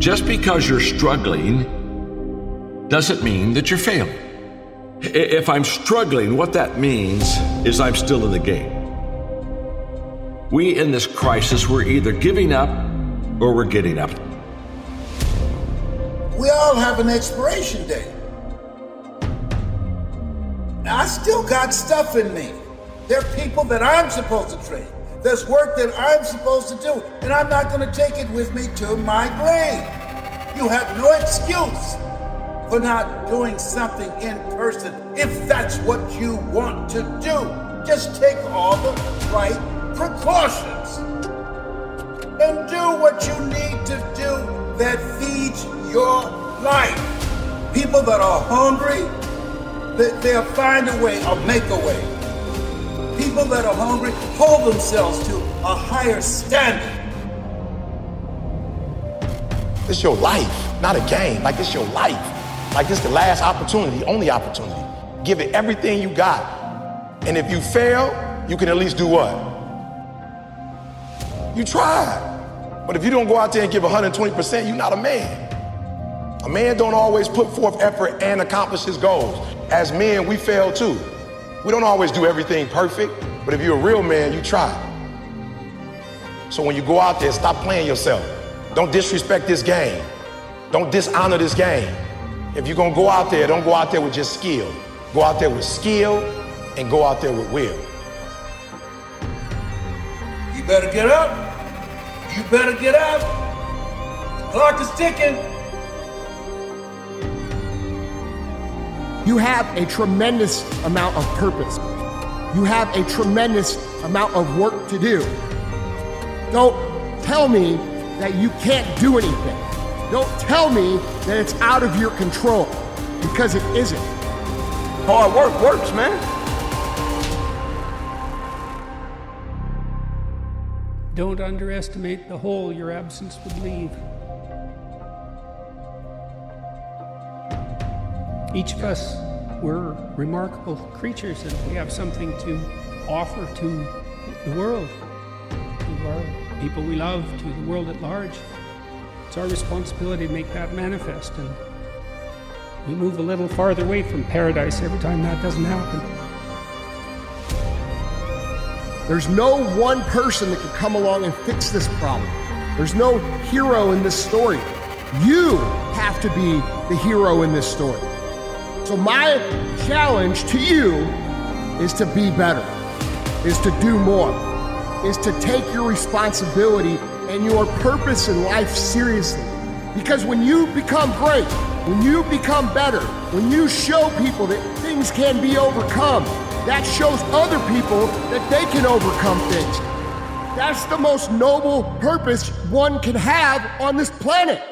Just because you're struggling doesn't mean that you're failing. If I'm struggling, what that means is I'm still in the game. We in this crisis, we're either giving up or we're getting up. We all have an expiration date. I still got stuff in me. There are people that I'm supposed to train. There's work that I'm supposed to do, and I'm not going to take it with me to my grave. You have no excuse for not doing something in person if that's what you want to do. Just take all the right precautions and do what you need to do that feeds your life. People that are hungry, they, they'll find a way or make a way people that are hungry hold themselves to a higher standard. It's your life, not a game. Like it's your life. Like it's the last opportunity, only opportunity. Give it everything you got. And if you fail, you can at least do what? You tried. But if you don't go out there and give 120%, you're not a man. A man don't always put forth effort and accomplish his goals. As men, we fail too. We don't always do everything perfect, but if you're a real man, you try. So when you go out there, stop playing yourself. Don't disrespect this game. Don't dishonor this game. If you're gonna go out there, don't go out there with just skill. Go out there with skill and go out there with will. You better get up. You better get up. The clock is ticking. You have a tremendous amount of purpose. You have a tremendous amount of work to do. Don't tell me that you can't do anything. Don't tell me that it's out of your control because it isn't. Hard work works, man. Don't underestimate the hole your absence would leave. Each of us, we're remarkable creatures and we have something to offer to the world, to our people we love, to the world at large. It's our responsibility to make that manifest and we move a little farther away from paradise every time that doesn't happen. There's no one person that can come along and fix this problem. There's no hero in this story. You have to be the hero in this story. So, my challenge to you is to be better, is to do more, is to take your responsibility and your purpose in life seriously. Because when you become great, when you become better, when you show people that things can be overcome, that shows other people that they can overcome things. That's the most noble purpose one can have on this planet.